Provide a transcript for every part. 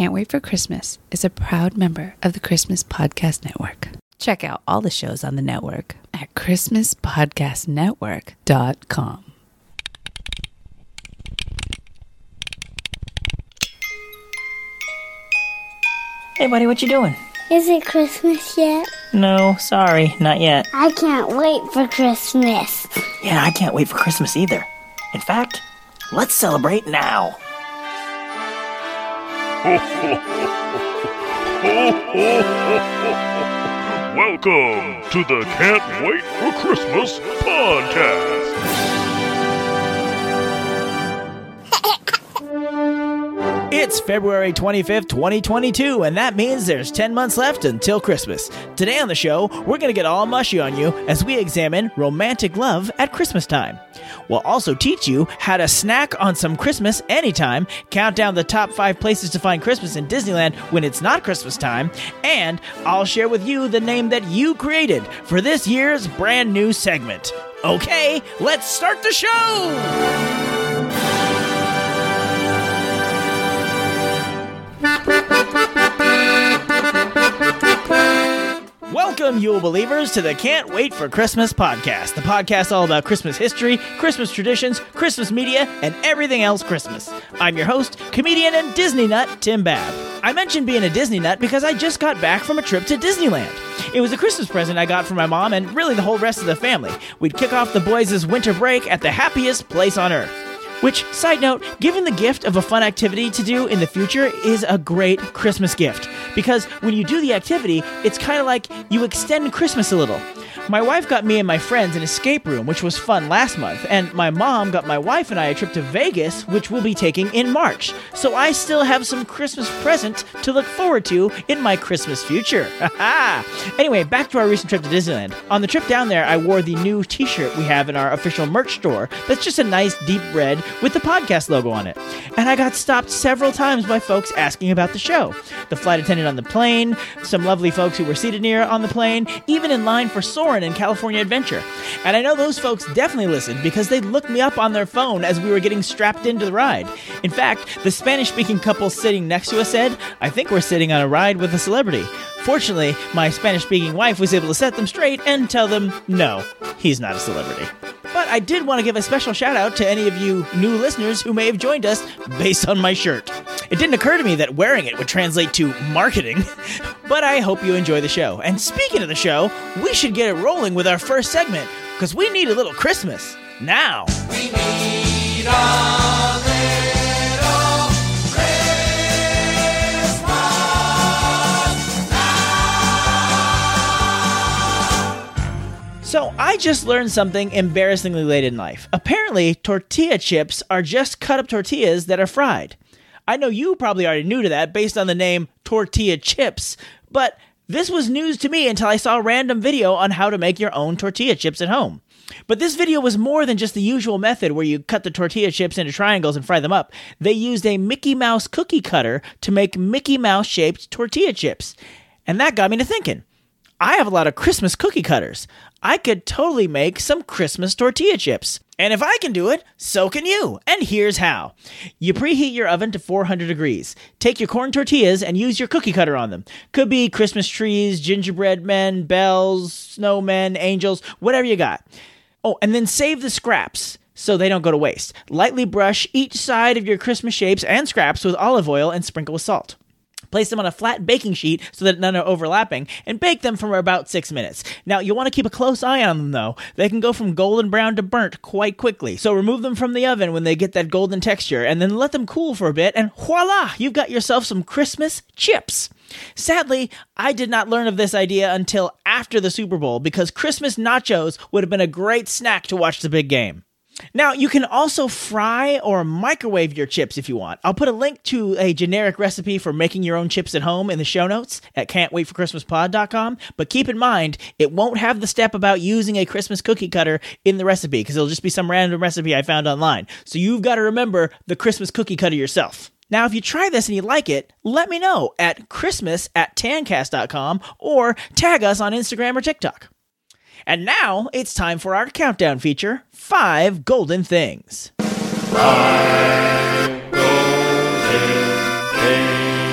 Can't Wait for Christmas is a proud member of the Christmas Podcast Network. Check out all the shows on the network at ChristmasPodcastNetwork.com. Hey, buddy, what you doing? Is it Christmas yet? No, sorry, not yet. I can't wait for Christmas. Yeah, I can't wait for Christmas either. In fact, let's celebrate now. Welcome to the Can't Wait for Christmas podcast. It's February 25th, 2022, and that means there's 10 months left until Christmas. Today on the show, we're going to get all mushy on you as we examine romantic love at Christmas time. We'll also teach you how to snack on some Christmas anytime, count down the top five places to find Christmas in Disneyland when it's not Christmas time, and I'll share with you the name that you created for this year's brand new segment. Okay, let's start the show! Welcome, Yule Believers, to the Can't Wait for Christmas podcast, the podcast all about Christmas history, Christmas traditions, Christmas media, and everything else Christmas. I'm your host, comedian and Disney nut, Tim Babb. I mentioned being a Disney nut because I just got back from a trip to Disneyland. It was a Christmas present I got from my mom and really the whole rest of the family. We'd kick off the boys' winter break at the happiest place on earth. Which, side note, giving the gift of a fun activity to do in the future is a great Christmas gift. Because when you do the activity, it's kind of like you extend Christmas a little. My wife got me and my friends an escape room, which was fun last month, and my mom got my wife and I a trip to Vegas, which we'll be taking in March. So I still have some Christmas present to look forward to in my Christmas future. anyway, back to our recent trip to Disneyland. On the trip down there, I wore the new t shirt we have in our official merch store that's just a nice deep red with the podcast logo on it. And I got stopped several times by folks asking about the show. The flight attendant on the plane, some lovely folks who were seated near on the plane, even in line for Soarin' in California Adventure. And I know those folks definitely listened because they looked me up on their phone as we were getting strapped into the ride. In fact, the Spanish speaking couple sitting next to us said, I think we're sitting on a ride with a celebrity. Fortunately, my Spanish speaking wife was able to set them straight and tell them, no, he's not a celebrity. But I did want to give a special shout out to any of you new listeners who may have joined us based on my shirt. It didn't occur to me that wearing it would translate to marketing, but I hope you enjoy the show. And speaking of the show, we should get it rolling with our first segment because we need a little Christmas now. So, I just learned something embarrassingly late in life. Apparently, tortilla chips are just cut up tortillas that are fried. I know you probably already knew to that based on the name tortilla chips, but this was news to me until I saw a random video on how to make your own tortilla chips at home. But this video was more than just the usual method where you cut the tortilla chips into triangles and fry them up. They used a Mickey Mouse cookie cutter to make Mickey Mouse shaped tortilla chips. And that got me to thinking. I have a lot of Christmas cookie cutters. I could totally make some Christmas tortilla chips. And if I can do it, so can you. And here's how. You preheat your oven to 400 degrees. Take your corn tortillas and use your cookie cutter on them. Could be Christmas trees, gingerbread men, bells, snowmen, angels, whatever you got. Oh, and then save the scraps so they don't go to waste. Lightly brush each side of your Christmas shapes and scraps with olive oil and sprinkle with salt. Place them on a flat baking sheet so that none are overlapping, and bake them for about six minutes. Now, you'll want to keep a close eye on them though. They can go from golden brown to burnt quite quickly. So remove them from the oven when they get that golden texture, and then let them cool for a bit, and voila! You've got yourself some Christmas chips. Sadly, I did not learn of this idea until after the Super Bowl because Christmas nachos would have been a great snack to watch the big game. Now, you can also fry or microwave your chips if you want. I'll put a link to a generic recipe for making your own chips at home in the show notes at can'twaitforchristmaspod.com. But keep in mind, it won't have the step about using a Christmas cookie cutter in the recipe because it'll just be some random recipe I found online. So you've got to remember the Christmas cookie cutter yourself. Now, if you try this and you like it, let me know at christmas at tancast.com or tag us on Instagram or TikTok. And now it's time for our countdown feature Five Golden Things. Five golden things.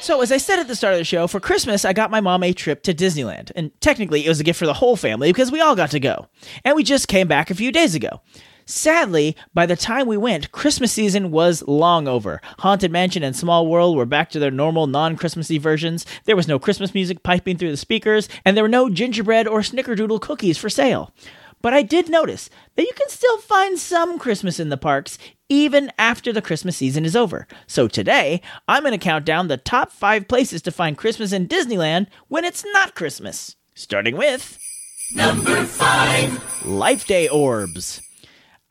So, as I said at the start of the show, for Christmas, I got my mom a trip to Disneyland. And technically, it was a gift for the whole family because we all got to go. And we just came back a few days ago. Sadly, by the time we went, Christmas season was long over. Haunted Mansion and Small World were back to their normal non Christmassy versions. There was no Christmas music piping through the speakers, and there were no gingerbread or snickerdoodle cookies for sale. But I did notice that you can still find some Christmas in the parks, even after the Christmas season is over. So today, I'm going to count down the top five places to find Christmas in Disneyland when it's not Christmas. Starting with. Number five Life Day Orbs.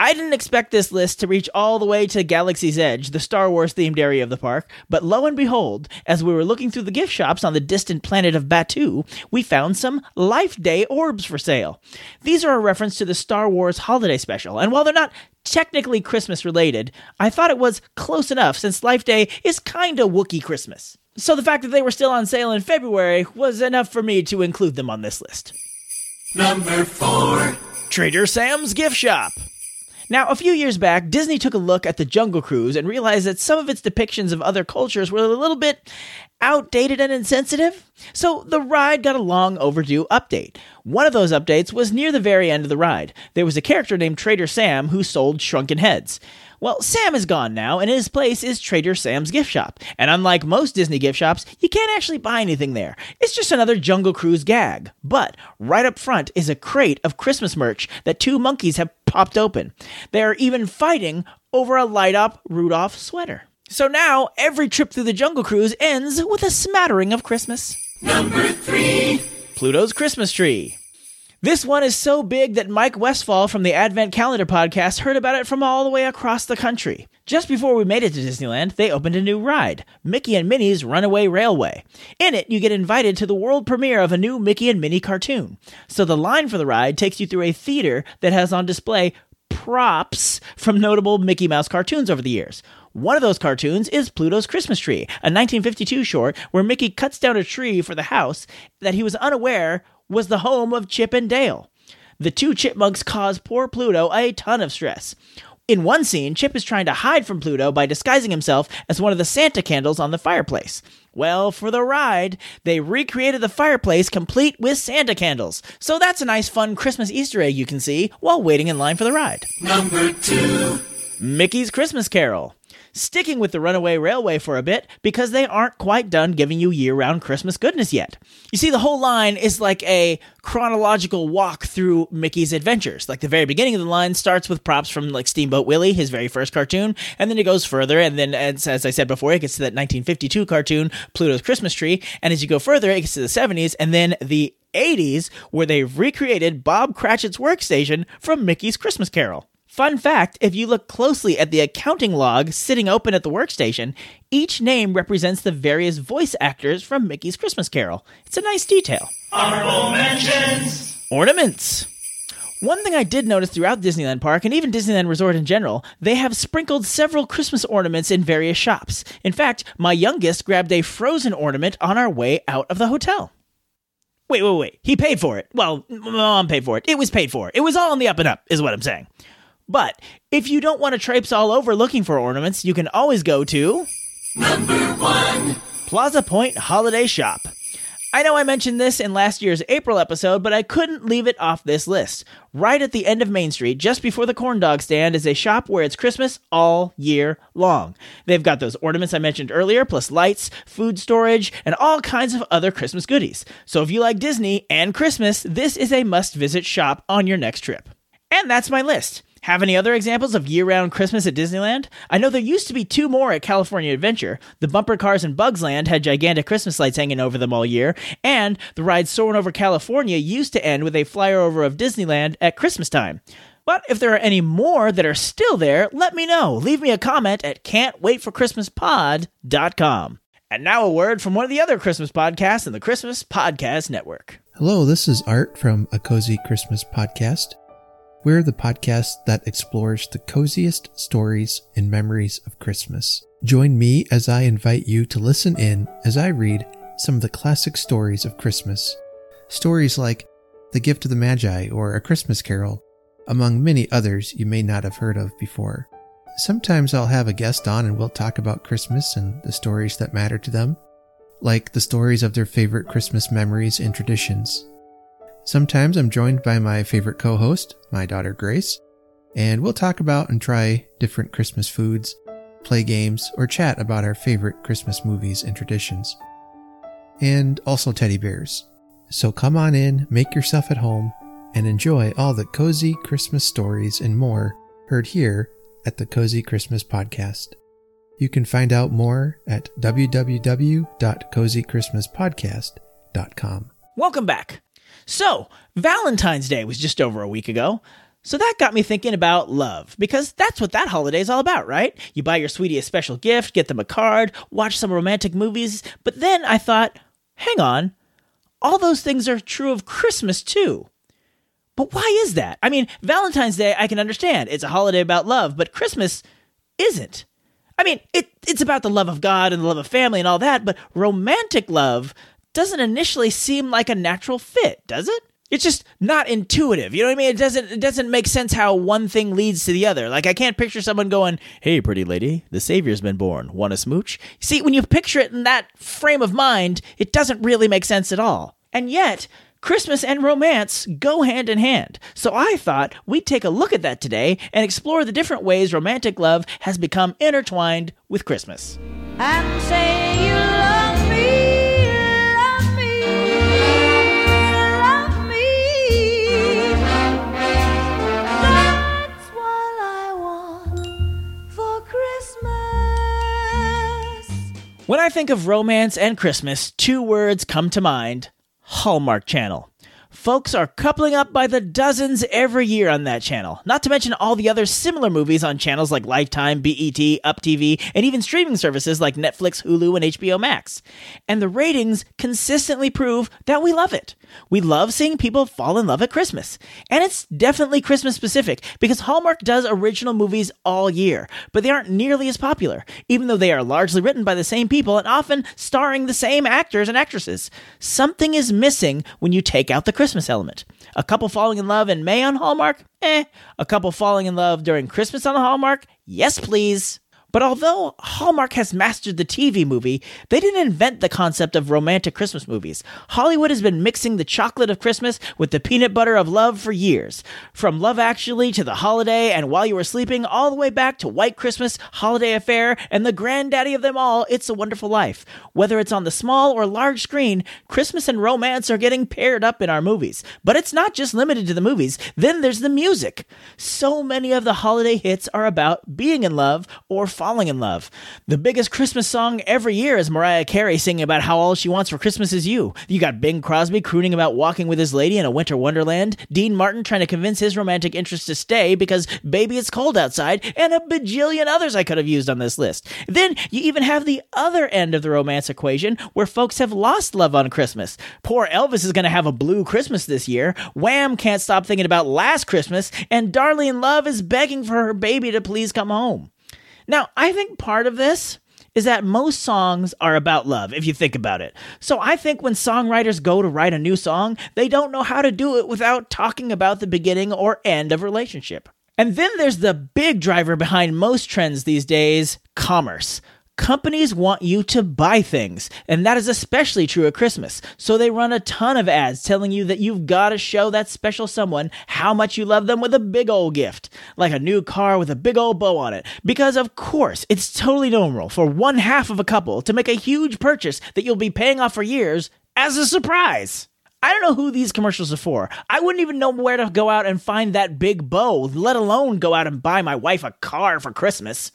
I didn't expect this list to reach all the way to Galaxy's Edge, the Star Wars themed area of the park, but lo and behold, as we were looking through the gift shops on the distant planet of Batuu, we found some Life Day orbs for sale. These are a reference to the Star Wars holiday special, and while they're not technically Christmas related, I thought it was close enough since Life Day is kinda Wookiee Christmas. So the fact that they were still on sale in February was enough for me to include them on this list. Number 4 Trader Sam's Gift Shop. Now, a few years back, Disney took a look at the Jungle Cruise and realized that some of its depictions of other cultures were a little bit outdated and insensitive. So the ride got a long overdue update. One of those updates was near the very end of the ride. There was a character named Trader Sam who sold shrunken heads. Well, Sam is gone now, and in his place is Trader Sam's gift shop. And unlike most Disney gift shops, you can't actually buy anything there. It's just another Jungle Cruise gag. But right up front is a crate of Christmas merch that two monkeys have popped open. They are even fighting over a light up Rudolph sweater. So now every trip through the Jungle Cruise ends with a smattering of Christmas. Number three Pluto's Christmas Tree. This one is so big that Mike Westfall from the Advent Calendar podcast heard about it from all the way across the country. Just before we made it to Disneyland, they opened a new ride, Mickey and Minnie's Runaway Railway. In it, you get invited to the world premiere of a new Mickey and Minnie cartoon. So the line for the ride takes you through a theater that has on display props from notable Mickey Mouse cartoons over the years. One of those cartoons is Pluto's Christmas Tree, a 1952 short where Mickey cuts down a tree for the house that he was unaware was the home of Chip and Dale. The two chipmunks cause poor Pluto a ton of stress. In one scene, Chip is trying to hide from Pluto by disguising himself as one of the Santa candles on the fireplace. Well, for the ride, they recreated the fireplace complete with Santa candles. So that's a nice, fun Christmas Easter egg you can see while waiting in line for the ride. Number two Mickey's Christmas Carol sticking with the Runaway Railway for a bit because they aren't quite done giving you year round Christmas goodness yet. You see, the whole line is like a chronological walk through Mickey's adventures. Like the very beginning of the line starts with props from like Steamboat Willie, his very first cartoon, and then it goes further, and then as, as I said before, it gets to that 1952 cartoon, Pluto's Christmas Tree, and as you go further, it gets to the 70s, and then the 80s, where they've recreated Bob Cratchit's workstation from Mickey's Christmas Carol. Fun fact if you look closely at the accounting log sitting open at the workstation, each name represents the various voice actors from Mickey's Christmas Carol. It's a nice detail. Honorable mentions Ornaments. One thing I did notice throughout Disneyland Park and even Disneyland Resort in general, they have sprinkled several Christmas ornaments in various shops. In fact, my youngest grabbed a frozen ornament on our way out of the hotel. Wait, wait, wait. He paid for it. Well, mom paid for it. It was paid for. It was all on the up and up, is what I'm saying. But if you don't want to traipse all over looking for ornaments, you can always go to number one Plaza Point Holiday Shop. I know I mentioned this in last year's April episode, but I couldn't leave it off this list. Right at the end of Main Street, just before the corn dog stand, is a shop where it's Christmas all year long. They've got those ornaments I mentioned earlier, plus lights, food storage, and all kinds of other Christmas goodies. So if you like Disney and Christmas, this is a must visit shop on your next trip. And that's my list. Have any other examples of year round Christmas at Disneyland? I know there used to be two more at California Adventure. The bumper cars in Bugs Land had gigantic Christmas lights hanging over them all year, and the ride Soaring Over California used to end with a flyover of Disneyland at Christmas time. But if there are any more that are still there, let me know. Leave me a comment at can'twaitforchristmaspod.com. And now a word from one of the other Christmas podcasts in the Christmas Podcast Network. Hello, this is Art from A Cozy Christmas Podcast. We're the podcast that explores the coziest stories and memories of Christmas. Join me as I invite you to listen in as I read some of the classic stories of Christmas. Stories like The Gift of the Magi or A Christmas Carol, among many others you may not have heard of before. Sometimes I'll have a guest on and we'll talk about Christmas and the stories that matter to them. like the stories of their favorite Christmas memories and traditions. Sometimes I'm joined by my favorite co host, my daughter Grace, and we'll talk about and try different Christmas foods, play games, or chat about our favorite Christmas movies and traditions. And also teddy bears. So come on in, make yourself at home, and enjoy all the cozy Christmas stories and more heard here at the Cozy Christmas Podcast. You can find out more at www.cozychristmaspodcast.com. Welcome back. So, Valentine's Day was just over a week ago. So that got me thinking about love, because that's what that holiday is all about, right? You buy your sweetie a special gift, get them a card, watch some romantic movies, but then I thought, hang on, all those things are true of Christmas too. But why is that? I mean, Valentine's Day, I can understand. It's a holiday about love, but Christmas isn't. I mean, it, it's about the love of God and the love of family and all that, but romantic love doesn't initially seem like a natural fit, does it? It's just not intuitive. You know what I mean? It doesn't it doesn't make sense how one thing leads to the other. Like I can't picture someone going, "Hey, pretty lady, the savior's been born. Want a smooch?" See, when you picture it in that frame of mind, it doesn't really make sense at all. And yet, Christmas and romance go hand in hand. So I thought we'd take a look at that today and explore the different ways romantic love has become intertwined with Christmas. and say you love When I think of romance and Christmas, two words come to mind Hallmark Channel. Folks are coupling up by the dozens every year on that channel, not to mention all the other similar movies on channels like Lifetime, BET, Up TV, and even streaming services like Netflix, Hulu, and HBO Max. And the ratings consistently prove that we love it. We love seeing people fall in love at Christmas. And it's definitely Christmas specific because Hallmark does original movies all year, but they aren't nearly as popular, even though they are largely written by the same people and often starring the same actors and actresses. Something is missing when you take out the Christmas element. A couple falling in love in May on Hallmark? Eh. A couple falling in love during Christmas on the Hallmark? Yes, please. But although Hallmark has mastered the TV movie, they didn't invent the concept of romantic Christmas movies. Hollywood has been mixing the chocolate of Christmas with the peanut butter of love for years. From Love Actually to The Holiday and While You Were Sleeping, all the way back to White Christmas, Holiday Affair, and the granddaddy of them all, It's a Wonderful Life. Whether it's on the small or large screen, Christmas and romance are getting paired up in our movies. But it's not just limited to the movies. Then there's the music. So many of the holiday hits are about being in love or falling in love. The biggest Christmas song every year is Mariah Carey singing about how all she wants for Christmas is you. You got Bing Crosby crooning about walking with his lady in a winter wonderland, Dean Martin trying to convince his romantic interest to stay because baby it's cold outside, and a bajillion others I could have used on this list. Then you even have the other end of the romance equation where folks have lost love on Christmas. Poor Elvis is going to have a blue Christmas this year. Wham can't stop thinking about last Christmas, and Darlene Love is begging for her baby to please come home. Now, I think part of this is that most songs are about love, if you think about it. So I think when songwriters go to write a new song, they don't know how to do it without talking about the beginning or end of relationship. And then there's the big driver behind most trends these days commerce. Companies want you to buy things, and that is especially true at Christmas. So they run a ton of ads telling you that you've got to show that special someone how much you love them with a big old gift, like a new car with a big old bow on it. Because, of course, it's totally normal for one half of a couple to make a huge purchase that you'll be paying off for years as a surprise. I don't know who these commercials are for. I wouldn't even know where to go out and find that big bow, let alone go out and buy my wife a car for Christmas.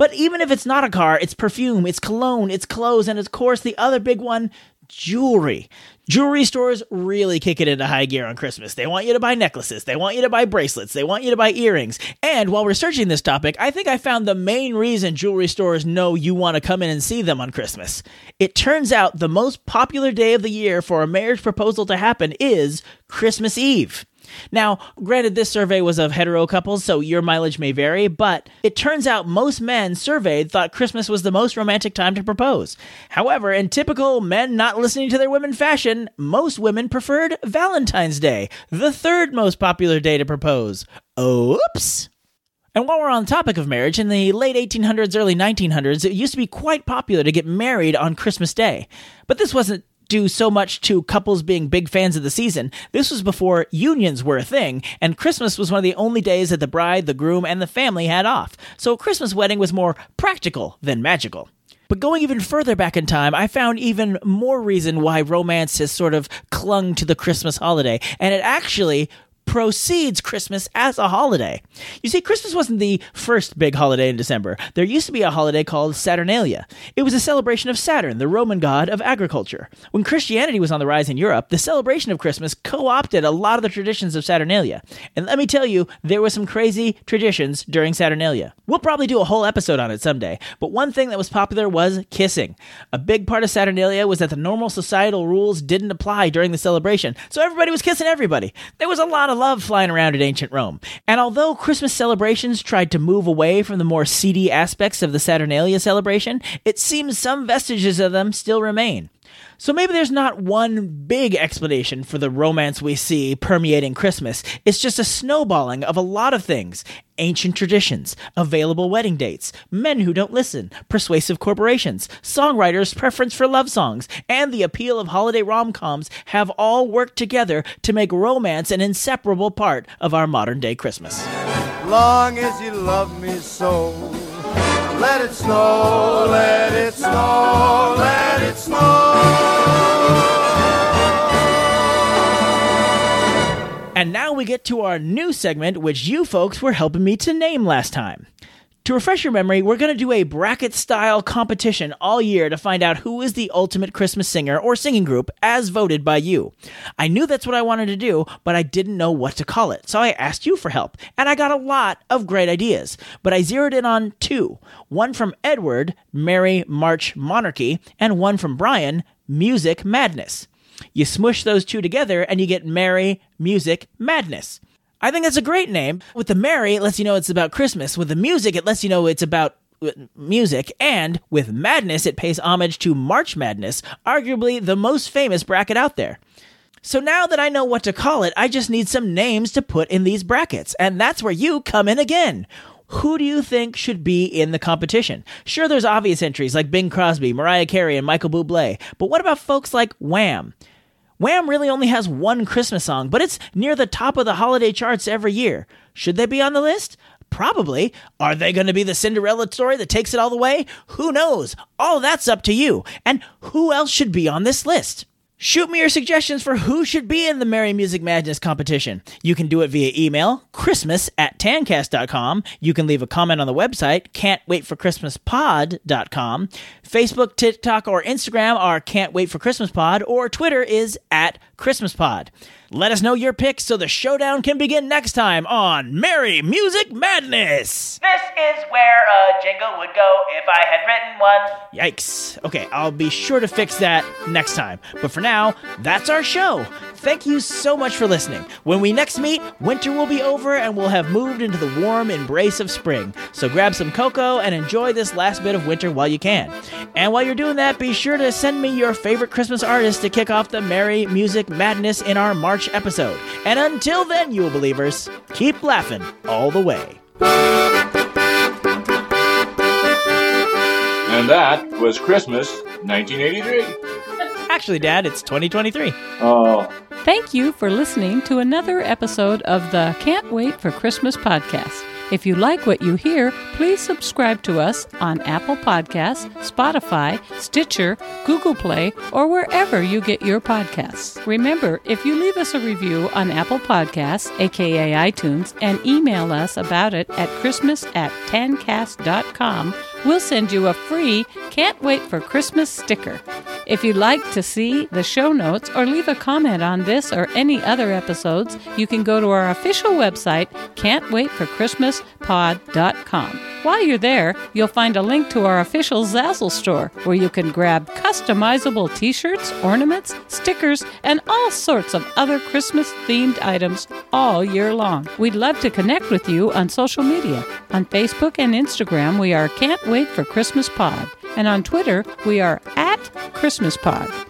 But even if it's not a car, it's perfume, it's cologne, it's clothes, and of course the other big one, jewelry. Jewelry stores really kick it into high gear on Christmas. They want you to buy necklaces, they want you to buy bracelets, they want you to buy earrings. And while researching this topic, I think I found the main reason jewelry stores know you want to come in and see them on Christmas. It turns out the most popular day of the year for a marriage proposal to happen is Christmas Eve. Now, granted, this survey was of hetero couples, so your mileage may vary, but it turns out most men surveyed thought Christmas was the most romantic time to propose. However, in typical men not listening to their women fashion, most women preferred Valentine's Day, the third most popular day to propose. Oops! And while we're on the topic of marriage, in the late 1800s, early 1900s, it used to be quite popular to get married on Christmas Day. But this wasn't due so much to couples being big fans of the season. This was before unions were a thing, and Christmas was one of the only days that the bride, the groom, and the family had off. So a Christmas wedding was more practical than magical. But going even further back in time, I found even more reason why romance has sort of clung to the Christmas holiday, and it actually precedes Christmas as a holiday. You see, Christmas wasn't the first big holiday in December. There used to be a holiday called Saturnalia. It was a celebration of Saturn, the Roman god of agriculture. When Christianity was on the rise in Europe, the celebration of Christmas co opted a lot of the traditions of Saturnalia. And let me tell you, there were some crazy traditions during Saturnalia. We'll probably do a whole episode on it someday, but one thing that was popular was kissing. A big part of Saturnalia was that the normal societal rules didn't apply during the celebration, so everybody was kissing everybody. There was a lot of love flying around in ancient Rome. And although Christmas celebrations tried to move away from the more seedy aspects of the Saturnalia celebration, it seems some vestiges of them still remain. So maybe there's not one big explanation for the romance we see permeating Christmas. It's just a snowballing of a lot of things ancient traditions, available wedding dates, men who don't listen, persuasive corporations, songwriters' preference for love songs, and the appeal of holiday rom coms have all worked together to make romance an inseparable part of our modern day Christmas. long as you love me so. Let it snow, let it snow, let it snow. And now we get to our new segment, which you folks were helping me to name last time. To refresh your memory, we're going to do a bracket style competition all year to find out who is the ultimate Christmas singer or singing group as voted by you. I knew that's what I wanted to do, but I didn't know what to call it, so I asked you for help, and I got a lot of great ideas. But I zeroed in on two one from Edward, Merry March Monarchy, and one from Brian, Music Madness. You smush those two together and you get Merry Music Madness. I think that's a great name. With the Merry, it lets you know it's about Christmas. With the music, it lets you know it's about uh, music. And with Madness, it pays homage to March Madness, arguably the most famous bracket out there. So now that I know what to call it, I just need some names to put in these brackets. And that's where you come in again. Who do you think should be in the competition? Sure, there's obvious entries like Bing Crosby, Mariah Carey, and Michael Bublé, but what about folks like Wham? Wham really only has one Christmas song, but it's near the top of the holiday charts every year. Should they be on the list? Probably. Are they going to be the Cinderella story that takes it all the way? Who knows? All that's up to you. And who else should be on this list? Shoot me your suggestions for who should be in the Merry Music Madness competition. You can do it via email, christmas at tancast.com. You can leave a comment on the website, can't wait for christmaspod.com. Facebook, TikTok, or Instagram are can't wait for Christmas pod, or Twitter is at Christmas pod. Let us know your picks so the showdown can begin next time on Merry Music Madness. This is where a jingle would go if I had written one. Yikes. Okay, I'll be sure to fix that next time. But for now, that's our show. Thank you so much for listening. When we next meet, winter will be over and we'll have moved into the warm embrace of spring. So grab some cocoa and enjoy this last bit of winter while you can. And while you're doing that, be sure to send me your favorite Christmas artist to kick off the Merry Music Madness in our March episode. And until then, Yule believers, keep laughing all the way. And that was Christmas 1983. Actually, Dad, it's 2023. Oh, Thank you for listening to another episode of the Can't Wait for Christmas podcast. If you like what you hear, please subscribe to us on Apple Podcasts, Spotify, Stitcher, Google Play, or wherever you get your podcasts. Remember, if you leave us a review on Apple Podcasts, aka iTunes, and email us about it at Christmas at tancast.com, we'll send you a free Can't Wait for Christmas sticker. If you'd like to see the show notes or leave a comment on this or any other episodes, you can go to our official website, can'twaitforchristmaspod.com. While you're there, you'll find a link to our official Zazzle store where you can grab customizable t shirts, ornaments, stickers, and all sorts of other Christmas themed items all year long. We'd love to connect with you on social media. On Facebook and Instagram, we are Can't Wait for Christmas Pod. And on Twitter, we are at Christmas Pod.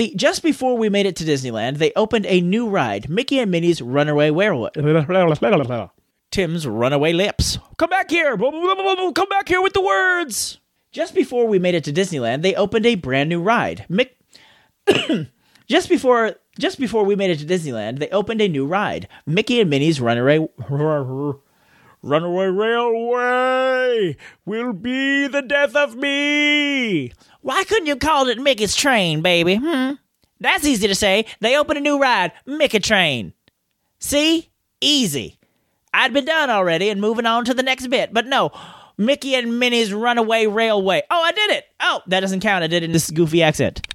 See, just before we made it to Disneyland, they opened a new ride, Mickey and Minnie's Runaway Werewolf. Tim's Runaway Lips. Come back here! Come back here with the words! Just before we made it to Disneyland, they opened a brand new ride. Mick. just before just before we made it to Disneyland, they opened a new ride, Mickey and Minnie's Runaway Runaway Railway will be the death of me. Why couldn't you call it Mickey's Train, baby? Hmm. That's easy to say. They opened a new ride, Mickey Train. See? Easy. I'd been done already and moving on to the next bit, but no. Mickey and Minnie's Runaway Railway. Oh, I did it. Oh, that doesn't count. I did it in this goofy accent.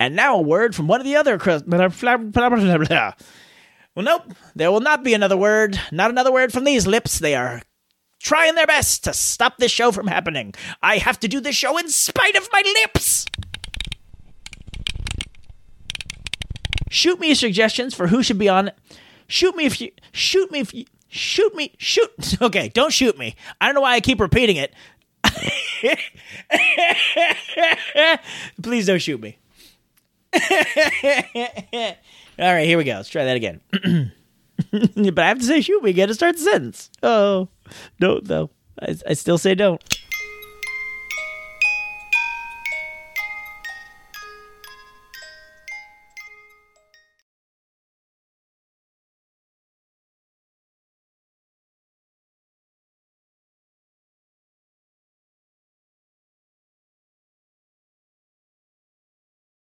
And now a word from one of the other. Well, nope. There will not be another word. Not another word from these lips. They are trying their best to stop this show from happening. I have to do this show in spite of my lips. Shoot me suggestions for who should be on. Shoot me if you. Shoot me if you. Shoot me. Shoot. Okay, don't shoot me. I don't know why I keep repeating it. Please don't shoot me. All right, here we go. Let's try that again. but I have to say shoot me again to start the sentence. Oh, don't though. I, I still say don't.